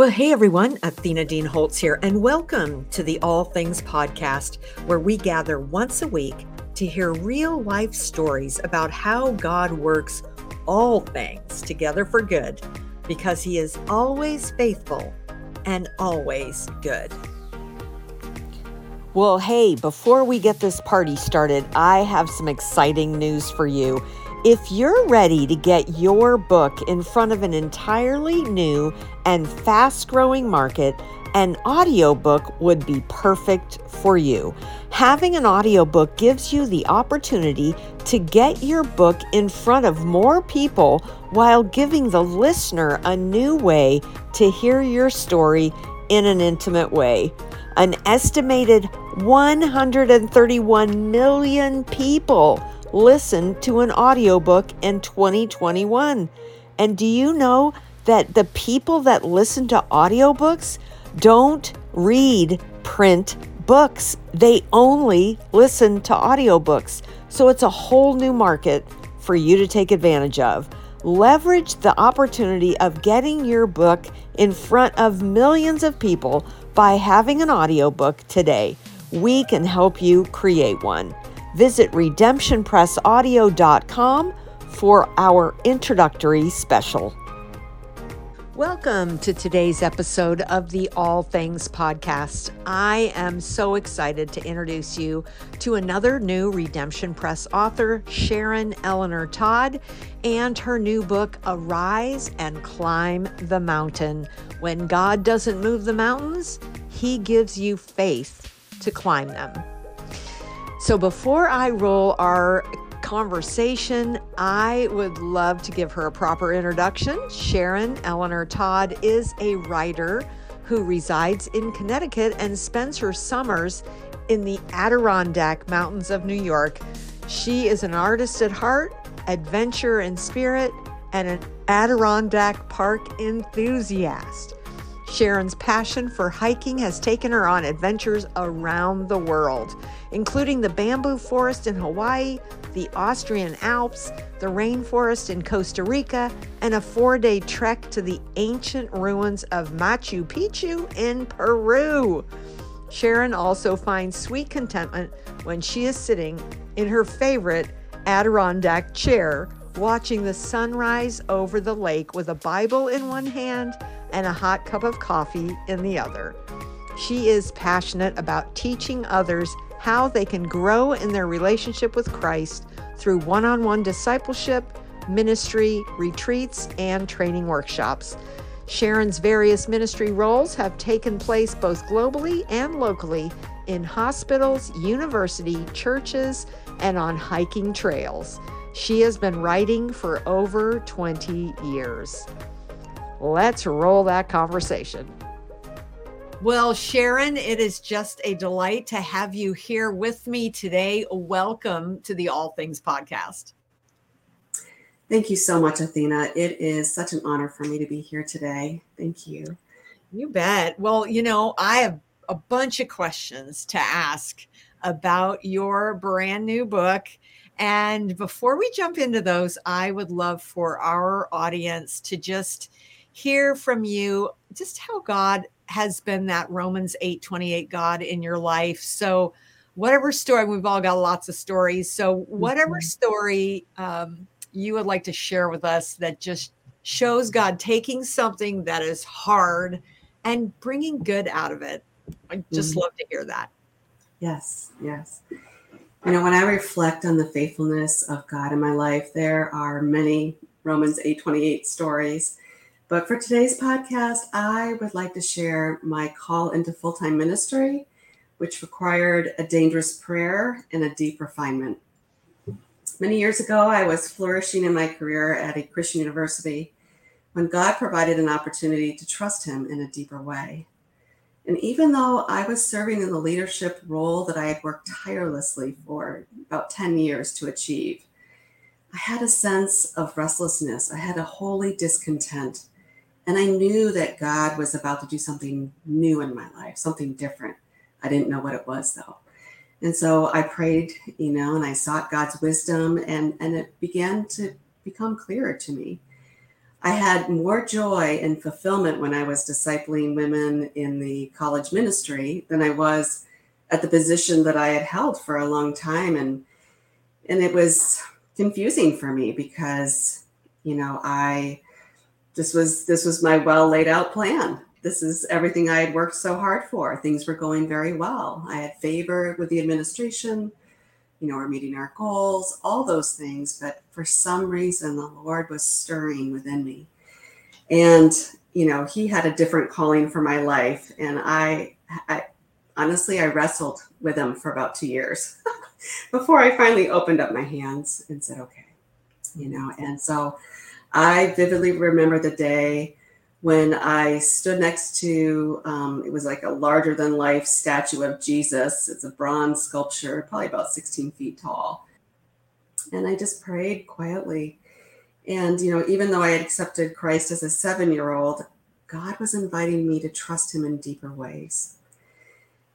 Well, hey everyone, Athena Dean Holtz here, and welcome to the All Things Podcast, where we gather once a week to hear real life stories about how God works all things together for good because He is always faithful and always good. Well, hey, before we get this party started, I have some exciting news for you. If you're ready to get your book in front of an entirely new and fast growing market, an audiobook would be perfect for you. Having an audiobook gives you the opportunity to get your book in front of more people while giving the listener a new way to hear your story in an intimate way. An estimated 131 million people listen to an audiobook in 2021. And do you know that the people that listen to audiobooks don't read print books? They only listen to audiobooks. So it's a whole new market for you to take advantage of. Leverage the opportunity of getting your book in front of millions of people by having an audiobook today. We can help you create one. Visit redemptionpressaudio.com for our introductory special. Welcome to today's episode of the All Things Podcast. I am so excited to introduce you to another new Redemption Press author, Sharon Eleanor Todd, and her new book, Arise and Climb the Mountain. When God doesn't move the mountains, He gives you faith to climb them. So before I roll our conversation, I would love to give her a proper introduction. Sharon Eleanor Todd is a writer who resides in Connecticut and spends her summers in the Adirondack Mountains of New York. She is an artist at heart, adventure in spirit, and an Adirondack Park enthusiast. Sharon's passion for hiking has taken her on adventures around the world, including the bamboo forest in Hawaii, the Austrian Alps, the rainforest in Costa Rica, and a four day trek to the ancient ruins of Machu Picchu in Peru. Sharon also finds sweet contentment when she is sitting in her favorite Adirondack chair, watching the sunrise over the lake with a Bible in one hand and a hot cup of coffee in the other. She is passionate about teaching others how they can grow in their relationship with Christ through one on one discipleship, ministry, retreats, and training workshops. Sharon's various ministry roles have taken place both globally and locally in hospitals, university, churches, and on hiking trails. She has been writing for over 20 years. Let's roll that conversation. Well, Sharon, it is just a delight to have you here with me today. Welcome to the All Things Podcast. Thank you so much, Athena. It is such an honor for me to be here today. Thank you. You bet. Well, you know, I have a bunch of questions to ask about your brand new book. And before we jump into those, I would love for our audience to just hear from you just how God has been that Romans 8 28 God in your life. So, whatever story, we've all got lots of stories. So, whatever mm-hmm. story um, you would like to share with us that just shows God taking something that is hard and bringing good out of it. I just mm-hmm. love to hear that. Yes, yes. You know, when I reflect on the faithfulness of God in my life, there are many Romans 8:28 stories but for today's podcast, I would like to share my call into full time ministry, which required a dangerous prayer and a deep refinement. Many years ago, I was flourishing in my career at a Christian university when God provided an opportunity to trust Him in a deeper way. And even though I was serving in the leadership role that I had worked tirelessly for about 10 years to achieve, I had a sense of restlessness. I had a holy discontent and I knew that God was about to do something new in my life, something different. I didn't know what it was though. And so I prayed, you know, and I sought God's wisdom and and it began to become clearer to me. I had more joy and fulfillment when I was discipling women in the college ministry than I was at the position that I had held for a long time. And and it was confusing for me because, you know, I this was this was my well laid out plan. This is everything I had worked so hard for. Things were going very well. I had favor with the administration you know, we're meeting our goals, all those things. But for some reason, the Lord was stirring within me. And, you know, He had a different calling for my life. And I, I honestly, I wrestled with Him for about two years before I finally opened up my hands and said, okay, you know. And so I vividly remember the day when I stood next to, um, it was like a larger than life statue of Jesus. It's a bronze sculpture, probably about 16 feet tall. And I just prayed quietly. And, you know, even though I had accepted Christ as a seven year old, God was inviting me to trust him in deeper ways.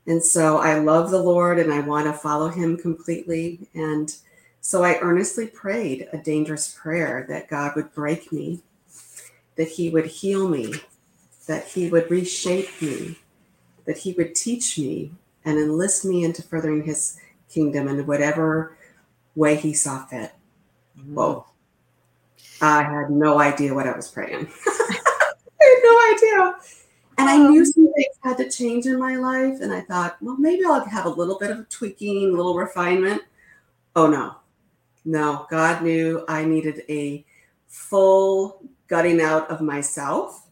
And so I love the Lord and I want to follow him completely. And so I earnestly prayed a dangerous prayer that God would break me that He would heal me, that He would reshape me, that He would teach me and enlist me into furthering His kingdom in whatever way He saw fit. Mm-hmm. Whoa. I had no idea what I was praying. I had no idea. And I knew some things had to change in my life. And I thought, well, maybe I'll have a little bit of tweaking, a little refinement. Oh, no. No, God knew I needed a full gutting out of myself.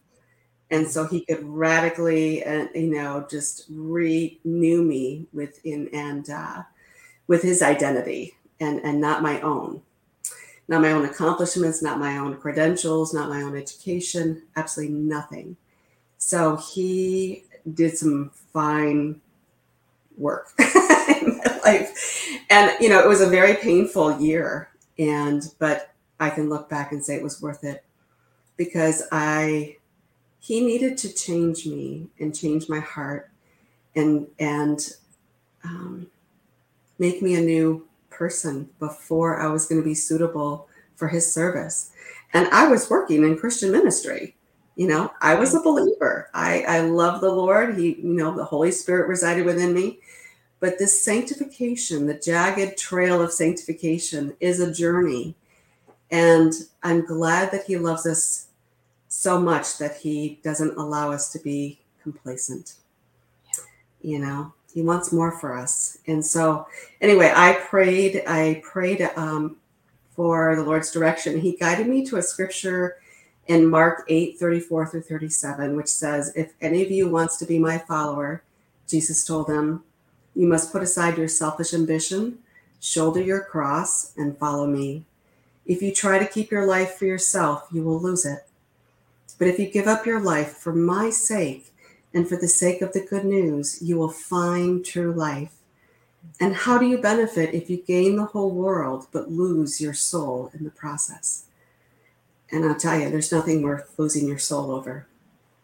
And so he could radically uh, you know just renew me within and uh, with his identity and and not my own. Not my own accomplishments not my own credentials not my own education absolutely nothing. So he did some fine work in my life and you know it was a very painful year and but i can look back and say it was worth it because I he needed to change me and change my heart and and um, make me a new person before I was going to be suitable for his service. And I was working in Christian ministry. You know, I was a believer. I, I love the Lord. He, you know, the Holy Spirit resided within me. But this sanctification, the jagged trail of sanctification, is a journey. And I'm glad that He loves us so much that he doesn't allow us to be complacent. Yeah. You know, he wants more for us. And so, anyway, I prayed, I prayed um, for the Lord's direction. He guided me to a scripture in Mark 8 34 through 37, which says, If any of you wants to be my follower, Jesus told them, you must put aside your selfish ambition, shoulder your cross, and follow me. If you try to keep your life for yourself, you will lose it. But if you give up your life for my sake and for the sake of the good news, you will find true life. And how do you benefit if you gain the whole world but lose your soul in the process? And I'll tell you, there's nothing worth losing your soul over.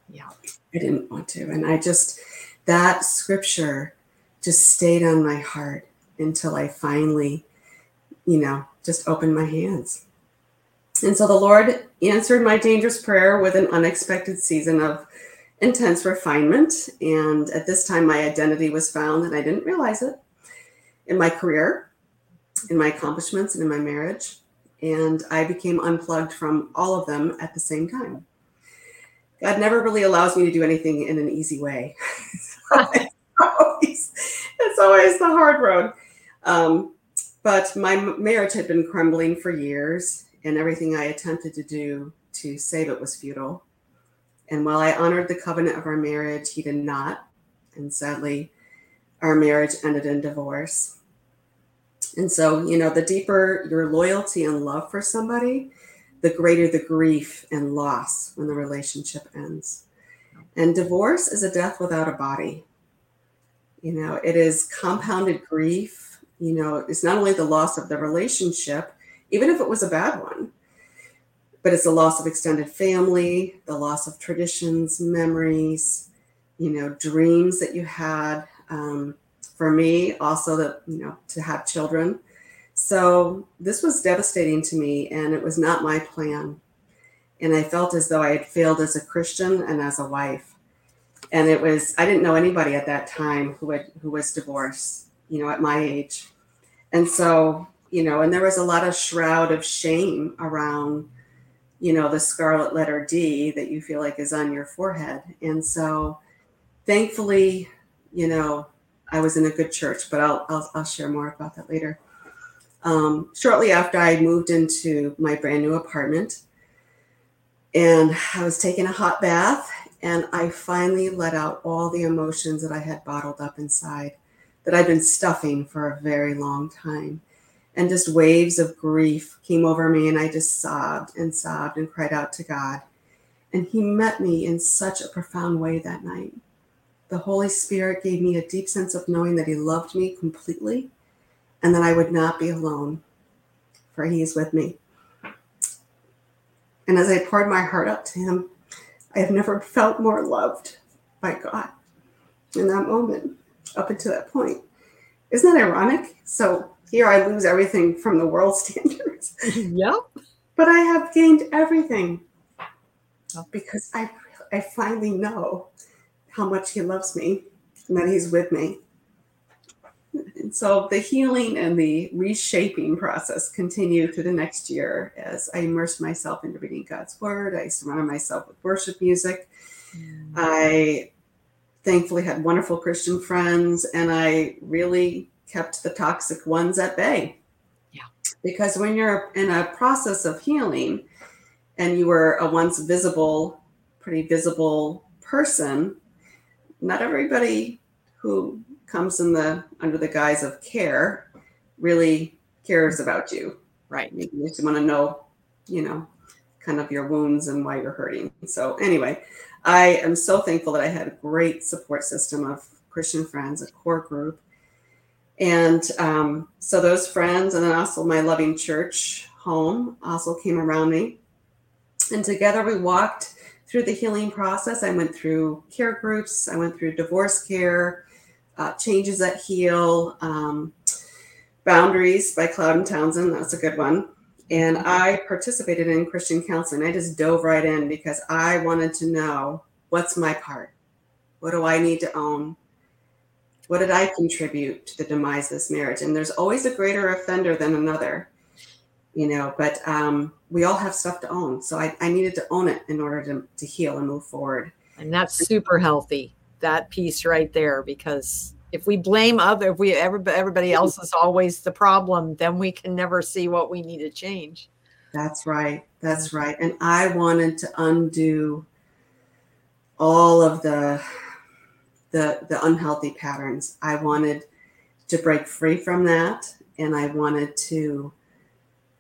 Yeah. I didn't want to. And I just, that scripture just stayed on my heart until I finally, you know, just opened my hands. And so the Lord answered my dangerous prayer with an unexpected season of intense refinement. And at this time, my identity was found, and I didn't realize it in my career, in my accomplishments, and in my marriage. And I became unplugged from all of them at the same time. God never really allows me to do anything in an easy way. it's, always, it's always the hard road. Um, but my marriage had been crumbling for years and everything I attempted to do to save it was futile. And while I honored the covenant of our marriage, he did not. And sadly, our marriage ended in divorce. And so, you know, the deeper your loyalty and love for somebody, the greater the grief and loss when the relationship ends. And divorce is a death without a body. You know, it is compounded grief. You know, it's not only the loss of the relationship, even if it was a bad one. But it's the loss of extended family, the loss of traditions, memories, you know, dreams that you had. Um, for me, also that, you know, to have children. So this was devastating to me, and it was not my plan. And I felt as though I had failed as a Christian and as a wife. And it was, I didn't know anybody at that time who had, who was divorced, you know, at my age. And so, you know, and there was a lot of shroud of shame around, you know, the scarlet letter D that you feel like is on your forehead. And so thankfully, you know, I was in a good church, but I'll, I'll, I'll share more about that later. Um, shortly after I moved into my brand new apartment, and I was taking a hot bath, and I finally let out all the emotions that I had bottled up inside that I'd been stuffing for a very long time. And just waves of grief came over me, and I just sobbed and sobbed and cried out to God. And He met me in such a profound way that night. The Holy Spirit gave me a deep sense of knowing that He loved me completely and that I would not be alone, for He is with me. And as I poured my heart out to Him, I have never felt more loved by God in that moment up until that point. Isn't that ironic? So here I lose everything from the world standards. Yep. But I have gained everything because I I finally know how much he loves me and that he's with me. And so the healing and the reshaping process continued through the next year as I immersed myself into reading God's word. I surrounded myself with worship music. Mm. I thankfully had wonderful Christian friends and I really kept the toxic ones at bay. Yeah. Because when you're in a process of healing and you were a once visible, pretty visible person, not everybody who comes in the under the guise of care really cares about you. Right. You just want to know, you know, kind of your wounds and why you're hurting. So anyway, I am so thankful that I had a great support system of Christian friends, a core group. And um, so those friends, and then also my loving church home, also came around me. And together we walked through the healing process. I went through care groups, I went through divorce care, uh, Changes That Heal, um, Boundaries by Cloud and Townsend. That's a good one. And I participated in Christian counseling. I just dove right in because I wanted to know what's my part? What do I need to own? What did I contribute to the demise of this marriage? And there's always a greater offender than another, you know, but um, we all have stuff to own. So I, I needed to own it in order to, to heal and move forward. And that's super healthy, that piece right there, because if we blame other if we everybody, everybody else is always the problem then we can never see what we need to change. That's right that's right. And i wanted to undo all of the the the unhealthy patterns. I wanted to break free from that and i wanted to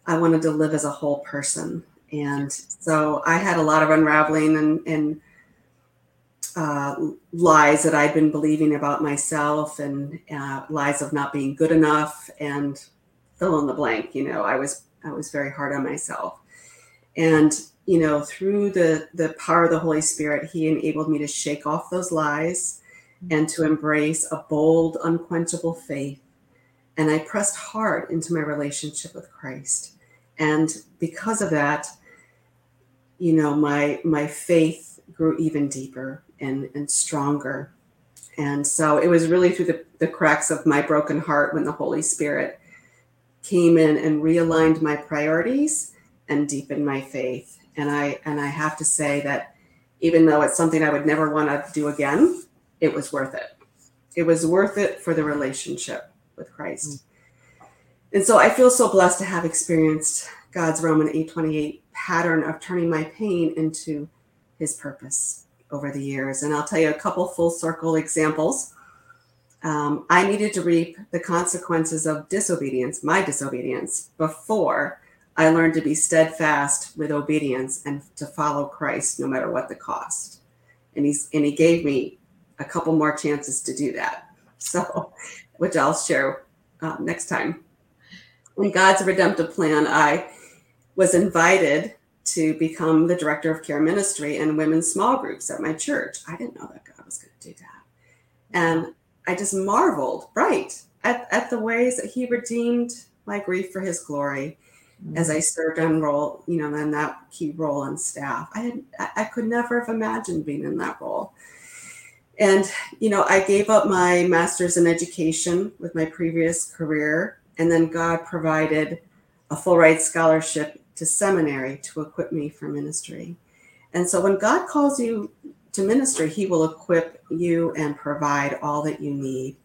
i wanted to live as a whole person. And so i had a lot of unraveling and and uh, lies that I'd been believing about myself and uh, lies of not being good enough and fill in the blank. You know, I was I was very hard on myself, and you know, through the the power of the Holy Spirit, He enabled me to shake off those lies and to embrace a bold, unquenchable faith. And I pressed hard into my relationship with Christ, and because of that, you know, my my faith grew even deeper and, and stronger. And so it was really through the, the cracks of my broken heart when the Holy Spirit came in and realigned my priorities and deepened my faith. And I and I have to say that even though it's something I would never want to do again, it was worth it. It was worth it for the relationship with Christ. Mm. And so I feel so blessed to have experienced God's Roman 828 pattern of turning my pain into his purpose over the years. And I'll tell you a couple full circle examples. Um, I needed to reap the consequences of disobedience, my disobedience, before I learned to be steadfast with obedience and to follow Christ no matter what the cost. And he's and he gave me a couple more chances to do that. So, which I'll share uh, next time. In God's redemptive plan, I was invited to become the director of care ministry and women's small groups at my church. I didn't know that God was going to do that. And I just marveled, right, at, at the ways that He redeemed my grief for His glory mm-hmm. as I served on role, you know, in that key role on staff. I had I could never have imagined being in that role. And you know, I gave up my master's in education with my previous career, and then God provided a full ride scholarship to seminary to equip me for ministry. And so when God calls you to ministry, he will equip you and provide all that you need.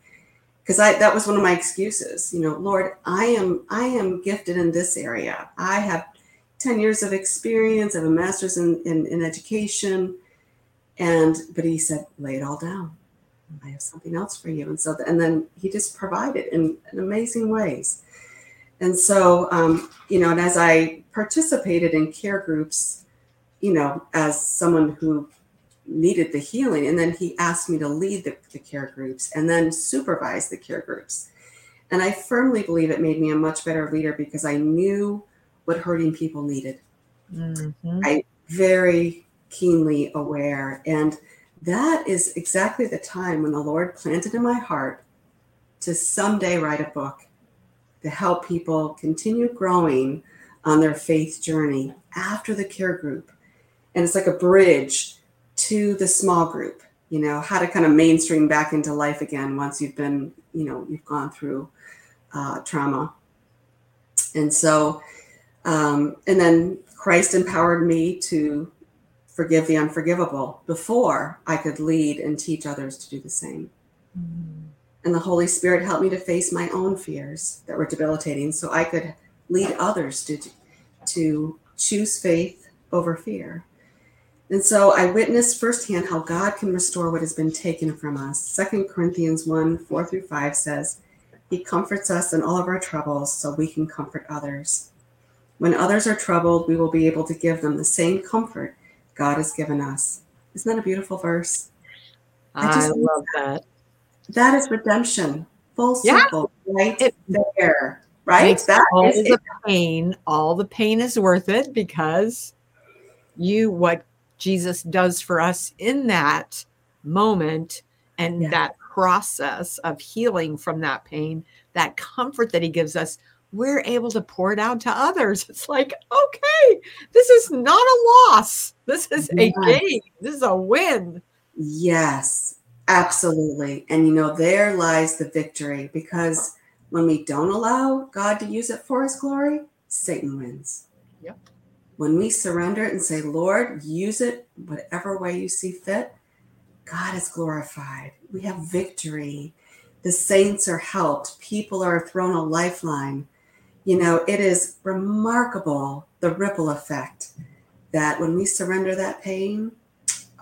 Because I that was one of my excuses. You know, Lord, I am I am gifted in this area. I have 10 years of experience, I have a master's in, in, in education. And but he said, lay it all down. I have something else for you. And so and then he just provided in, in amazing ways. And so um, you know, and as I participated in care groups, you know, as someone who needed the healing. And then he asked me to lead the, the, care groups and then supervise the care groups. And I firmly believe it made me a much better leader because I knew what hurting people needed. Mm-hmm. I very keenly aware. And that is exactly the time when the Lord planted in my heart to someday write a book to help people continue growing on their faith journey after the care group. And it's like a bridge to the small group you know how to kind of mainstream back into life again once you've been you know you've gone through uh, trauma and so um, and then christ empowered me to forgive the unforgivable before i could lead and teach others to do the same mm-hmm. And the holy spirit helped me to face my own fears that were debilitating so i could lead others to to choose faith over fear and so I witnessed firsthand how God can restore what has been taken from us. Second Corinthians 1 4 through 5 says, He comforts us in all of our troubles so we can comfort others. When others are troubled, we will be able to give them the same comfort God has given us. Isn't that a beautiful verse? I, I love that. That is redemption, full circle, yeah. right it, there, right? That all is the it. pain. All the pain is worth it because you what Jesus does for us in that moment and yeah. that process of healing from that pain, that comfort that he gives us, we're able to pour it out to others. It's like, okay, this is not a loss. This is a gain. This is a win. Yes, absolutely. And you know, there lies the victory because when we don't allow God to use it for his glory, Satan wins. Yep. When we surrender it and say, Lord, use it whatever way you see fit, God is glorified. We have victory. The saints are helped. People are thrown a lifeline. You know, it is remarkable the ripple effect that when we surrender that pain,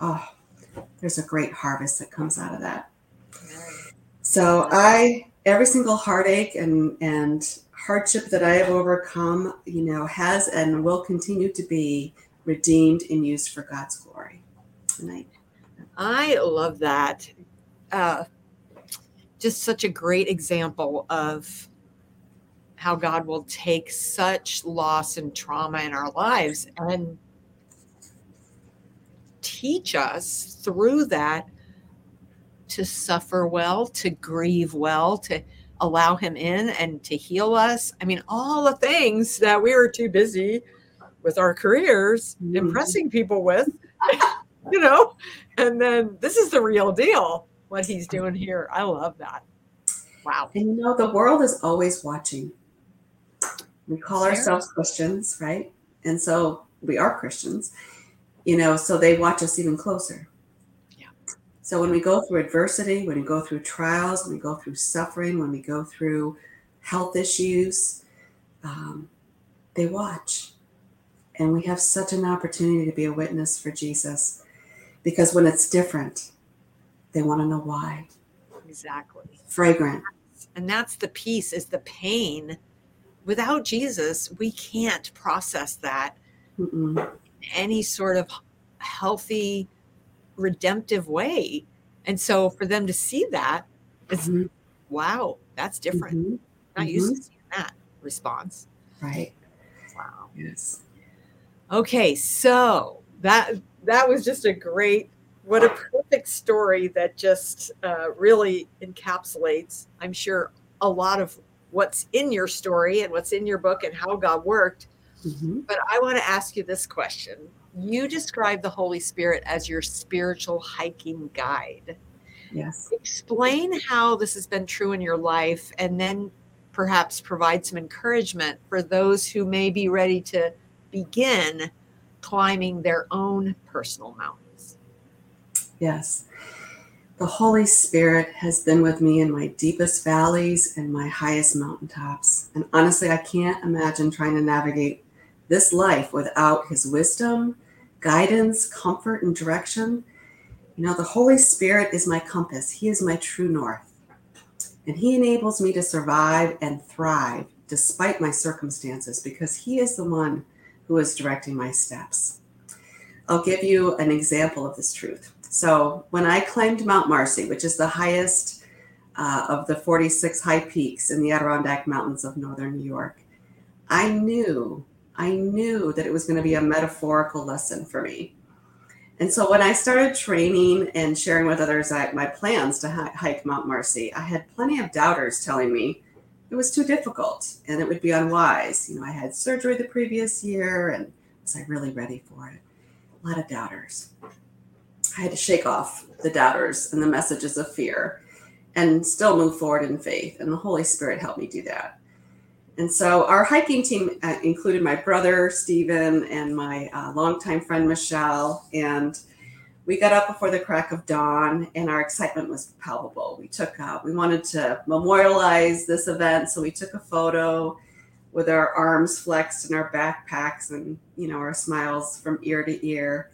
oh, there's a great harvest that comes out of that. So I every single heartache and and hardship that I have overcome, you know, has and will continue to be redeemed and used for God's glory. Tonight. I love that. Uh, just such a great example of how God will take such loss and trauma in our lives and teach us through that to suffer well, to grieve well, to allow him in and to heal us. I mean, all the things that we were too busy with our careers mm-hmm. impressing people with, you know, and then this is the real deal, what he's doing here. I love that. Wow. And you know, the world is always watching. We call ourselves Christians, right? And so we are Christians, you know, so they watch us even closer. Yeah. So when we go through adversity, when we go through trials, when we go through suffering, when we go through health issues, um, they watch. And we have such an opportunity to be a witness for Jesus because when it's different, they want to know why. Exactly. Fragrant. And that's the piece is the pain. Without Jesus, we can't process that. Mm-mm. Any sort of healthy redemptive way. And so for them to see that, it's mm-hmm. wow, that's different. Mm-hmm. Not mm-hmm. used to seeing that response. Right. Wow. Yes. Okay, so that that was just a great what a perfect story that just uh, really encapsulates i'm sure a lot of what's in your story and what's in your book and how god worked Mm-hmm. But I want to ask you this question. You describe the Holy Spirit as your spiritual hiking guide. Yes. Explain how this has been true in your life and then perhaps provide some encouragement for those who may be ready to begin climbing their own personal mountains. Yes. The Holy Spirit has been with me in my deepest valleys and my highest mountaintops. And honestly, I can't imagine trying to navigate this life without his wisdom, guidance, comfort, and direction. You know, the Holy Spirit is my compass, He is my true north. And He enables me to survive and thrive despite my circumstances because He is the one who is directing my steps. I'll give you an example of this truth. So, when I climbed Mount Marcy, which is the highest uh, of the 46 high peaks in the Adirondack Mountains of northern New York, I knew, I knew that it was going to be a metaphorical lesson for me. And so when I started training and sharing with others my plans to hike Mount Marcy, I had plenty of doubters telling me it was too difficult and it would be unwise. You know, I had surgery the previous year and was I really ready for it? A lot of doubters. I had to shake off the doubters and the messages of fear and still move forward in faith. And the Holy Spirit helped me do that. And so our hiking team uh, included my brother, Stephen, and my uh, longtime friend, Michelle. And we got up before the crack of dawn, and our excitement was palpable. We took, uh, we wanted to memorialize this event. So we took a photo with our arms flexed and our backpacks and, you know, our smiles from ear to ear.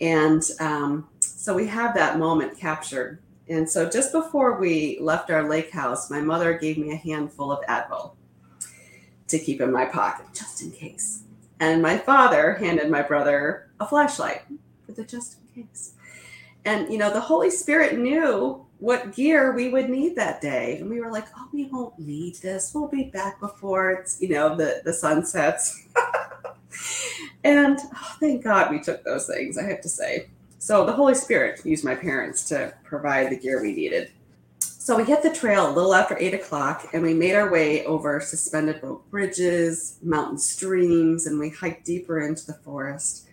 And um, so we have that moment captured. And so just before we left our lake house, my mother gave me a handful of Advil to keep in my pocket just in case. And my father handed my brother a flashlight for the just in case. And, you know, the Holy Spirit knew what gear we would need that day. And we were like, oh, we won't need this. We'll be back before it's, you know, the, the sun sets. and oh, thank God we took those things, I have to say. So the Holy Spirit used my parents to provide the gear we needed. So we hit the trail a little after eight o'clock and we made our way over suspended rope bridges, mountain streams, and we hiked deeper into the forest.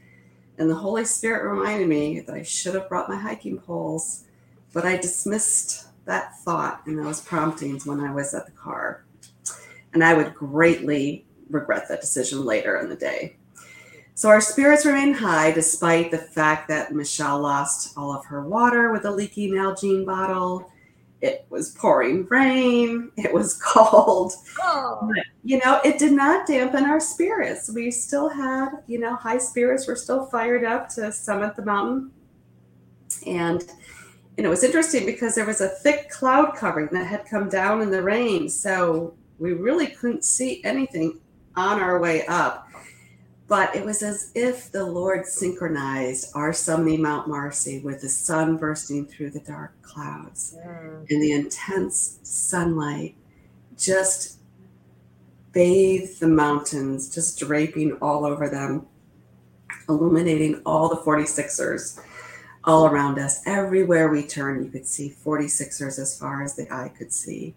And the Holy Spirit reminded me that I should have brought my hiking poles, but I dismissed that thought and those promptings when I was at the car. And I would greatly regret that decision later in the day. So our spirits remain high despite the fact that Michelle lost all of her water with a leaky Nalgene bottle it was pouring rain, it was cold. Oh. You know, it did not dampen our spirits. We still had, you know, high spirits. We're still fired up to summit the mountain. And and it was interesting because there was a thick cloud covering that had come down in the rain. So we really couldn't see anything on our way up. But it was as if the Lord synchronized our summiting Mount Marcy with the sun bursting through the dark clouds mm. and the intense sunlight just bathed the mountains, just draping all over them, illuminating all the 46ers all around us. Everywhere we turned, you could see 46ers as far as the eye could see.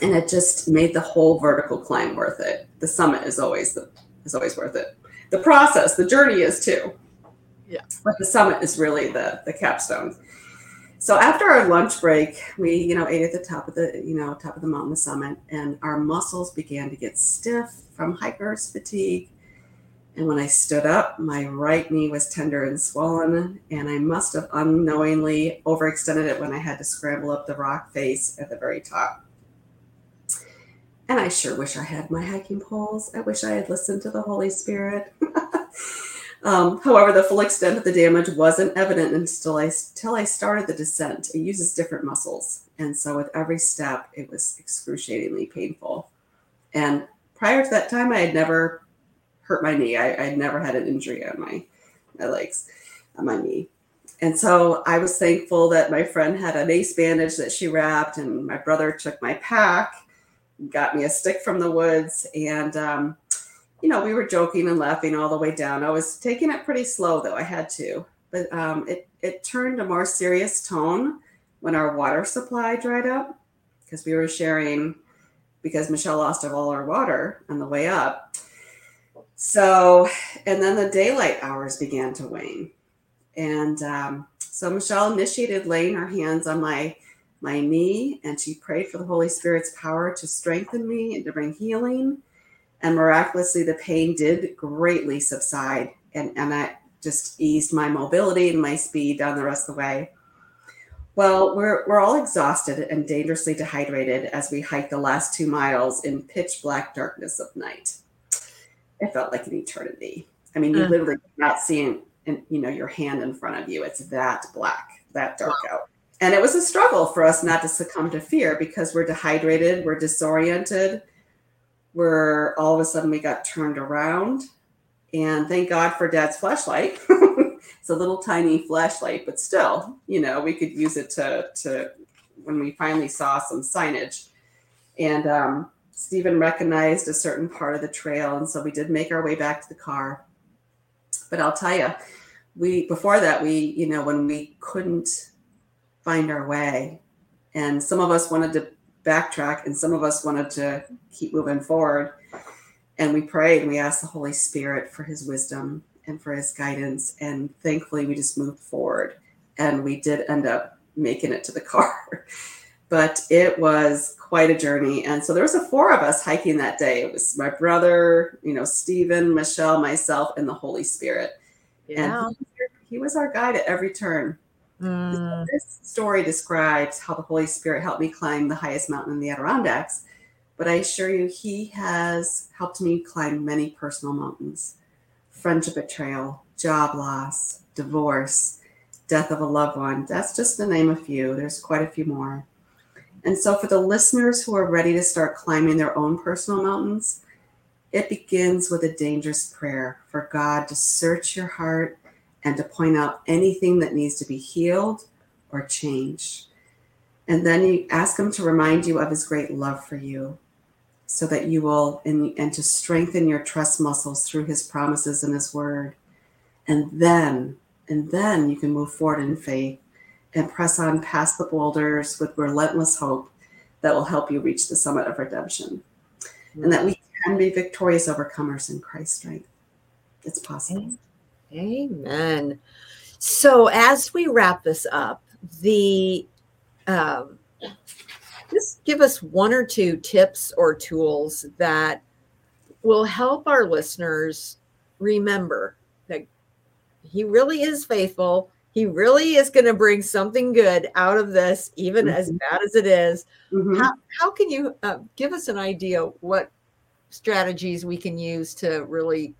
And it just made the whole vertical climb worth it. The summit is always the is always worth it. The process, the journey is too. Yeah. But the summit is really the the capstone. So after our lunch break, we, you know, ate at the top of the, you know, top of the mountain, the summit, and our muscles began to get stiff from hiker's fatigue. And when I stood up, my right knee was tender and swollen, and I must have unknowingly overextended it when I had to scramble up the rock face at the very top. And I sure wish I had my hiking poles. I wish I had listened to the Holy Spirit. um, however, the full extent of the damage wasn't evident until I, until I started the descent. It uses different muscles. And so with every step, it was excruciatingly painful. And prior to that time, I had never hurt my knee. I, had never had an injury on my, my legs, on my knee. And so I was thankful that my friend had an ace bandage that she wrapped, and my brother took my pack got me a stick from the woods and um, you know we were joking and laughing all the way down. I was taking it pretty slow though i had to. But um, it, it turned a more serious tone when our water supply dried up because we were sharing because michelle lost all our water on the way up. So, and then the daylight hours began to wane. And um, so Michelle initiated laying her hands on my my knee and she prayed for the Holy Spirit's power to strengthen me and to bring healing. And miraculously, the pain did greatly subside. And, and I just eased my mobility and my speed down the rest of the way. Well, we're, we're all exhausted and dangerously dehydrated as we hike the last two miles in pitch black darkness of night. It felt like an eternity. I mean, you uh. literally not seeing, in, you know, your hand in front of you. It's that black, that dark wow. out. And it was a struggle for us not to succumb to fear because we're dehydrated, we're disoriented, we're all of a sudden we got turned around. And thank God for Dad's flashlight. it's a little tiny flashlight, but still, you know, we could use it to to when we finally saw some signage. And um, Stephen recognized a certain part of the trail, and so we did make our way back to the car. But I'll tell you, we before that we, you know, when we couldn't find our way, and some of us wanted to backtrack, and some of us wanted to keep moving forward. And we prayed and we asked the Holy Spirit for his wisdom and for his guidance. And thankfully, we just moved forward and we did end up making it to the car. but it was quite a journey. And so there was a four of us hiking that day. It was my brother, you know, Stephen, Michelle, myself, and the Holy Spirit. Yeah. And he, he was our guide at every turn. Mm. This story describes how the Holy Spirit helped me climb the highest mountain in the Adirondacks, but I assure you, he has helped me climb many personal mountains friendship betrayal, job loss, divorce, death of a loved one. That's just to name a few. There's quite a few more. And so, for the listeners who are ready to start climbing their own personal mountains, it begins with a dangerous prayer for God to search your heart and to point out anything that needs to be healed or changed. And then you ask Him to remind you of His great love for you so that you will, and, and to strengthen your trust muscles through His promises and His word. And then, and then you can move forward in faith and press on past the boulders with relentless hope that will help you reach the summit of redemption. Mm-hmm. And that we can be victorious overcomers in Christ's strength. It's possible. Amen. So, as we wrap this up, the um, just give us one or two tips or tools that will help our listeners remember that He really is faithful he really is going to bring something good out of this, even mm-hmm. as bad as it is. Mm-hmm. How, how can you uh, give us an idea what strategies we can use to really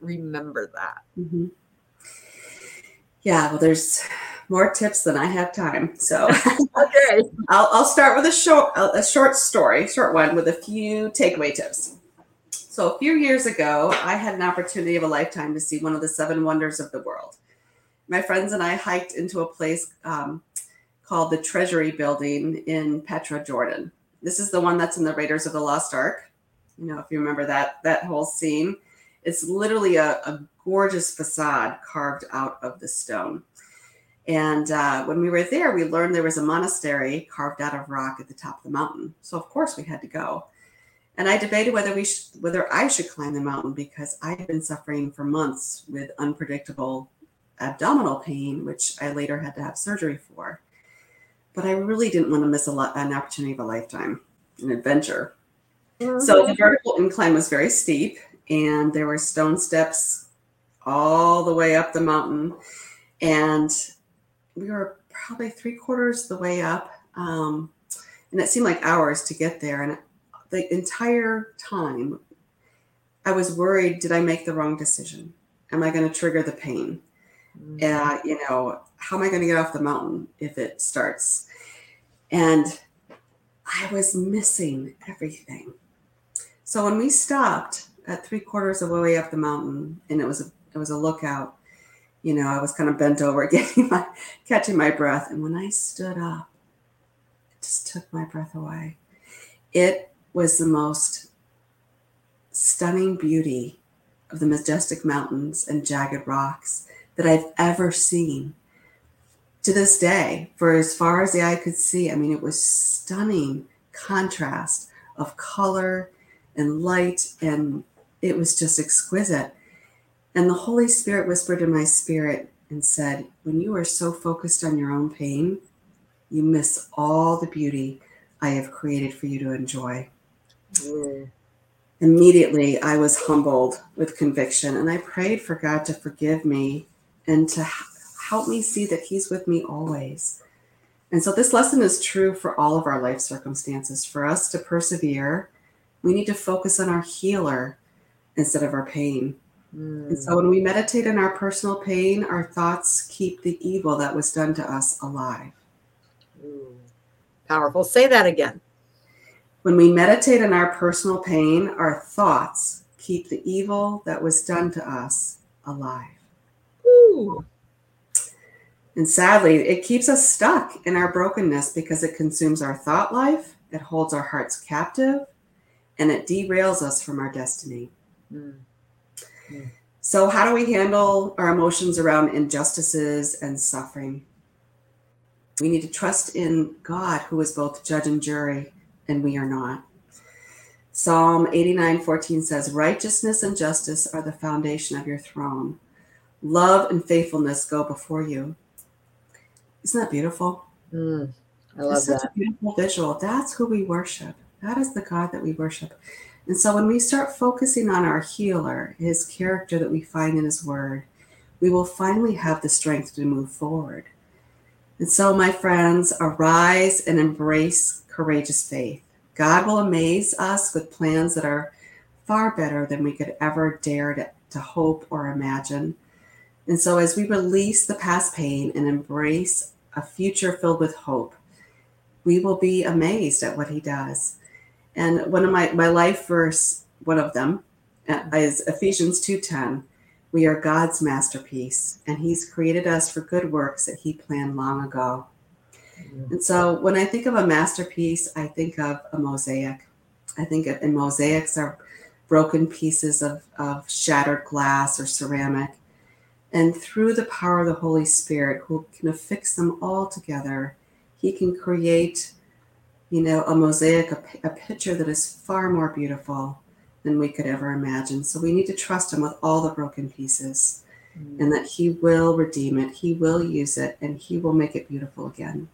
remember that? Mm-hmm. Yeah, well, there's more tips than I have time. So okay, I'll, I'll start with a short a short story, short one with a few takeaway tips. So a few years ago, I had an opportunity of a lifetime to see one of the seven wonders of the world my friends and I hiked into a place um, called the Treasury Building in Petra, Jordan. This is the one that's in the Raiders of the Lost Ark. You know, if you remember that that whole scene, it's literally a, a gorgeous facade carved out of the stone. And uh, when we were there, we learned there was a monastery carved out of rock at the top of the mountain. So of course we had to go. And I debated whether we sh- whether I should climb the mountain because I had been suffering for months with unpredictable abdominal pain, which I later had to have surgery for. But I really didn't want to miss a lot, an opportunity of a lifetime, an adventure. Mm-hmm. So the vertical incline was very steep, and there were stone steps all the way up the mountain. And we were probably three quarters the way up. Um, and it seemed like hours to get there. And the entire time, I was worried did I make the wrong decision? Am I going to trigger the pain? Mm-hmm. Uh, you know, how am I going to get off the mountain if it starts? And I was missing everything. So when we stopped at three quarters of the way up the mountain, and it was a it was a lookout, you know, I was kind of bent over, getting my catching my breath, and when I stood up, it just took my breath away. It was the most stunning beauty of the majestic mountains and jagged rocks that I've ever seen to this day, for as far as the eye could see. I mean, it was stunning contrast of color and light and it was just exquisite. And the Holy Spirit whispered in my spirit and said, When you are so focused on your own pain, you miss all the beauty I have created for you to enjoy. Mm. Immediately, I was humbled with conviction and I prayed for God to forgive me and to help me see that He's with me always. And so, this lesson is true for all of our life circumstances. For us to persevere, we need to focus on our healer instead of our pain. Mm. And so, when we meditate on our personal pain, our thoughts keep the evil that was done to us alive. Ooh. Powerful. Say that again. When we meditate on our personal pain, our thoughts keep the evil that was done to us alive. Ooh. And sadly, it keeps us stuck in our brokenness because it consumes our thought life, it holds our hearts captive, and it derails us from our destiny. So, how do we handle our emotions around injustices and suffering? We need to trust in God, who is both judge and jury, and we are not. Psalm 89 14 says, Righteousness and justice are the foundation of your throne. Love and faithfulness go before you. Isn't that beautiful? Mm, I love that. a beautiful visual. That's who we worship. That is the God that we worship. And so when we start focusing on our healer, his character that we find in his word, we will finally have the strength to move forward. And so, my friends, arise and embrace courageous faith. God will amaze us with plans that are far better than we could ever dare to, to hope or imagine. And so, as we release the past pain and embrace a future filled with hope, we will be amazed at what He does. And one of my, my life verse, one of them, uh, is Ephesians 2:10. We are God's masterpiece, and He's created us for good works that He planned long ago. And so when I think of a masterpiece, I think of a mosaic. I think of, in mosaics are broken pieces of, of shattered glass or ceramic. And through the power of the Holy Spirit, who can affix them all together, He can create, you know, a mosaic, a, a picture that is far more beautiful than we could ever imagine. So we need to trust Him with all the broken pieces mm. and that He will redeem it, He will use it, and He will make it beautiful again.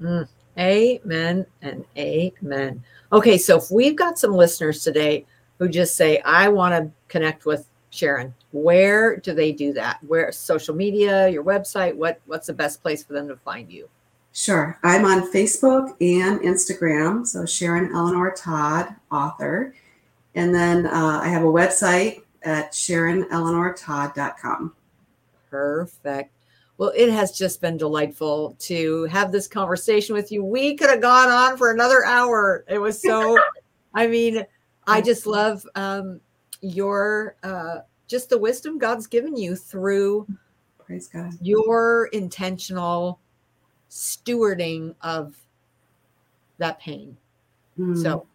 Mm. Amen and amen. Okay, so if we've got some listeners today who just say, I want to connect with Sharon, where do they do that? Where social media, your website, what what's the best place for them to find you? Sure. I'm on Facebook and Instagram. So Sharon Eleanor Todd, author. And then uh, I have a website at SharonEleanorTodd.com. Perfect. Well, it has just been delightful to have this conversation with you. We could have gone on for another hour. It was so, I mean, I just love um, your, uh, just the wisdom God's given you through Praise God. your intentional stewarding of that pain. Mm. So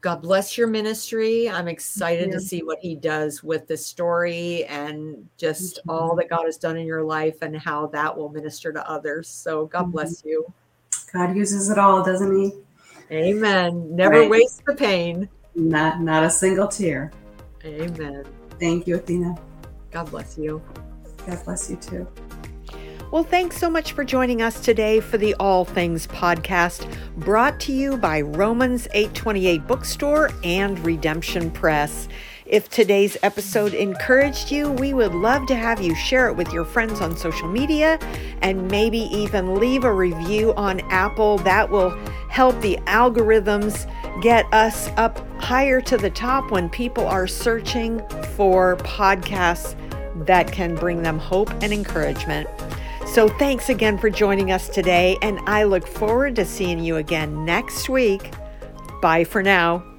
God bless your ministry. I'm excited to see what he does with this story and just all that God has done in your life and how that will minister to others. So God mm-hmm. bless you. God uses it all, doesn't he? Amen. Never right. waste the pain. Not not a single tear. Amen. Thank you, Athena. God bless you. God bless you too. Well, thanks so much for joining us today for the All Things podcast, brought to you by Romans 828 Bookstore and Redemption Press. If today's episode encouraged you, we would love to have you share it with your friends on social media and maybe even leave a review on Apple. That will help the algorithms get us up higher to the top when people are searching for podcasts that can bring them hope and encouragement. So, thanks again for joining us today, and I look forward to seeing you again next week. Bye for now.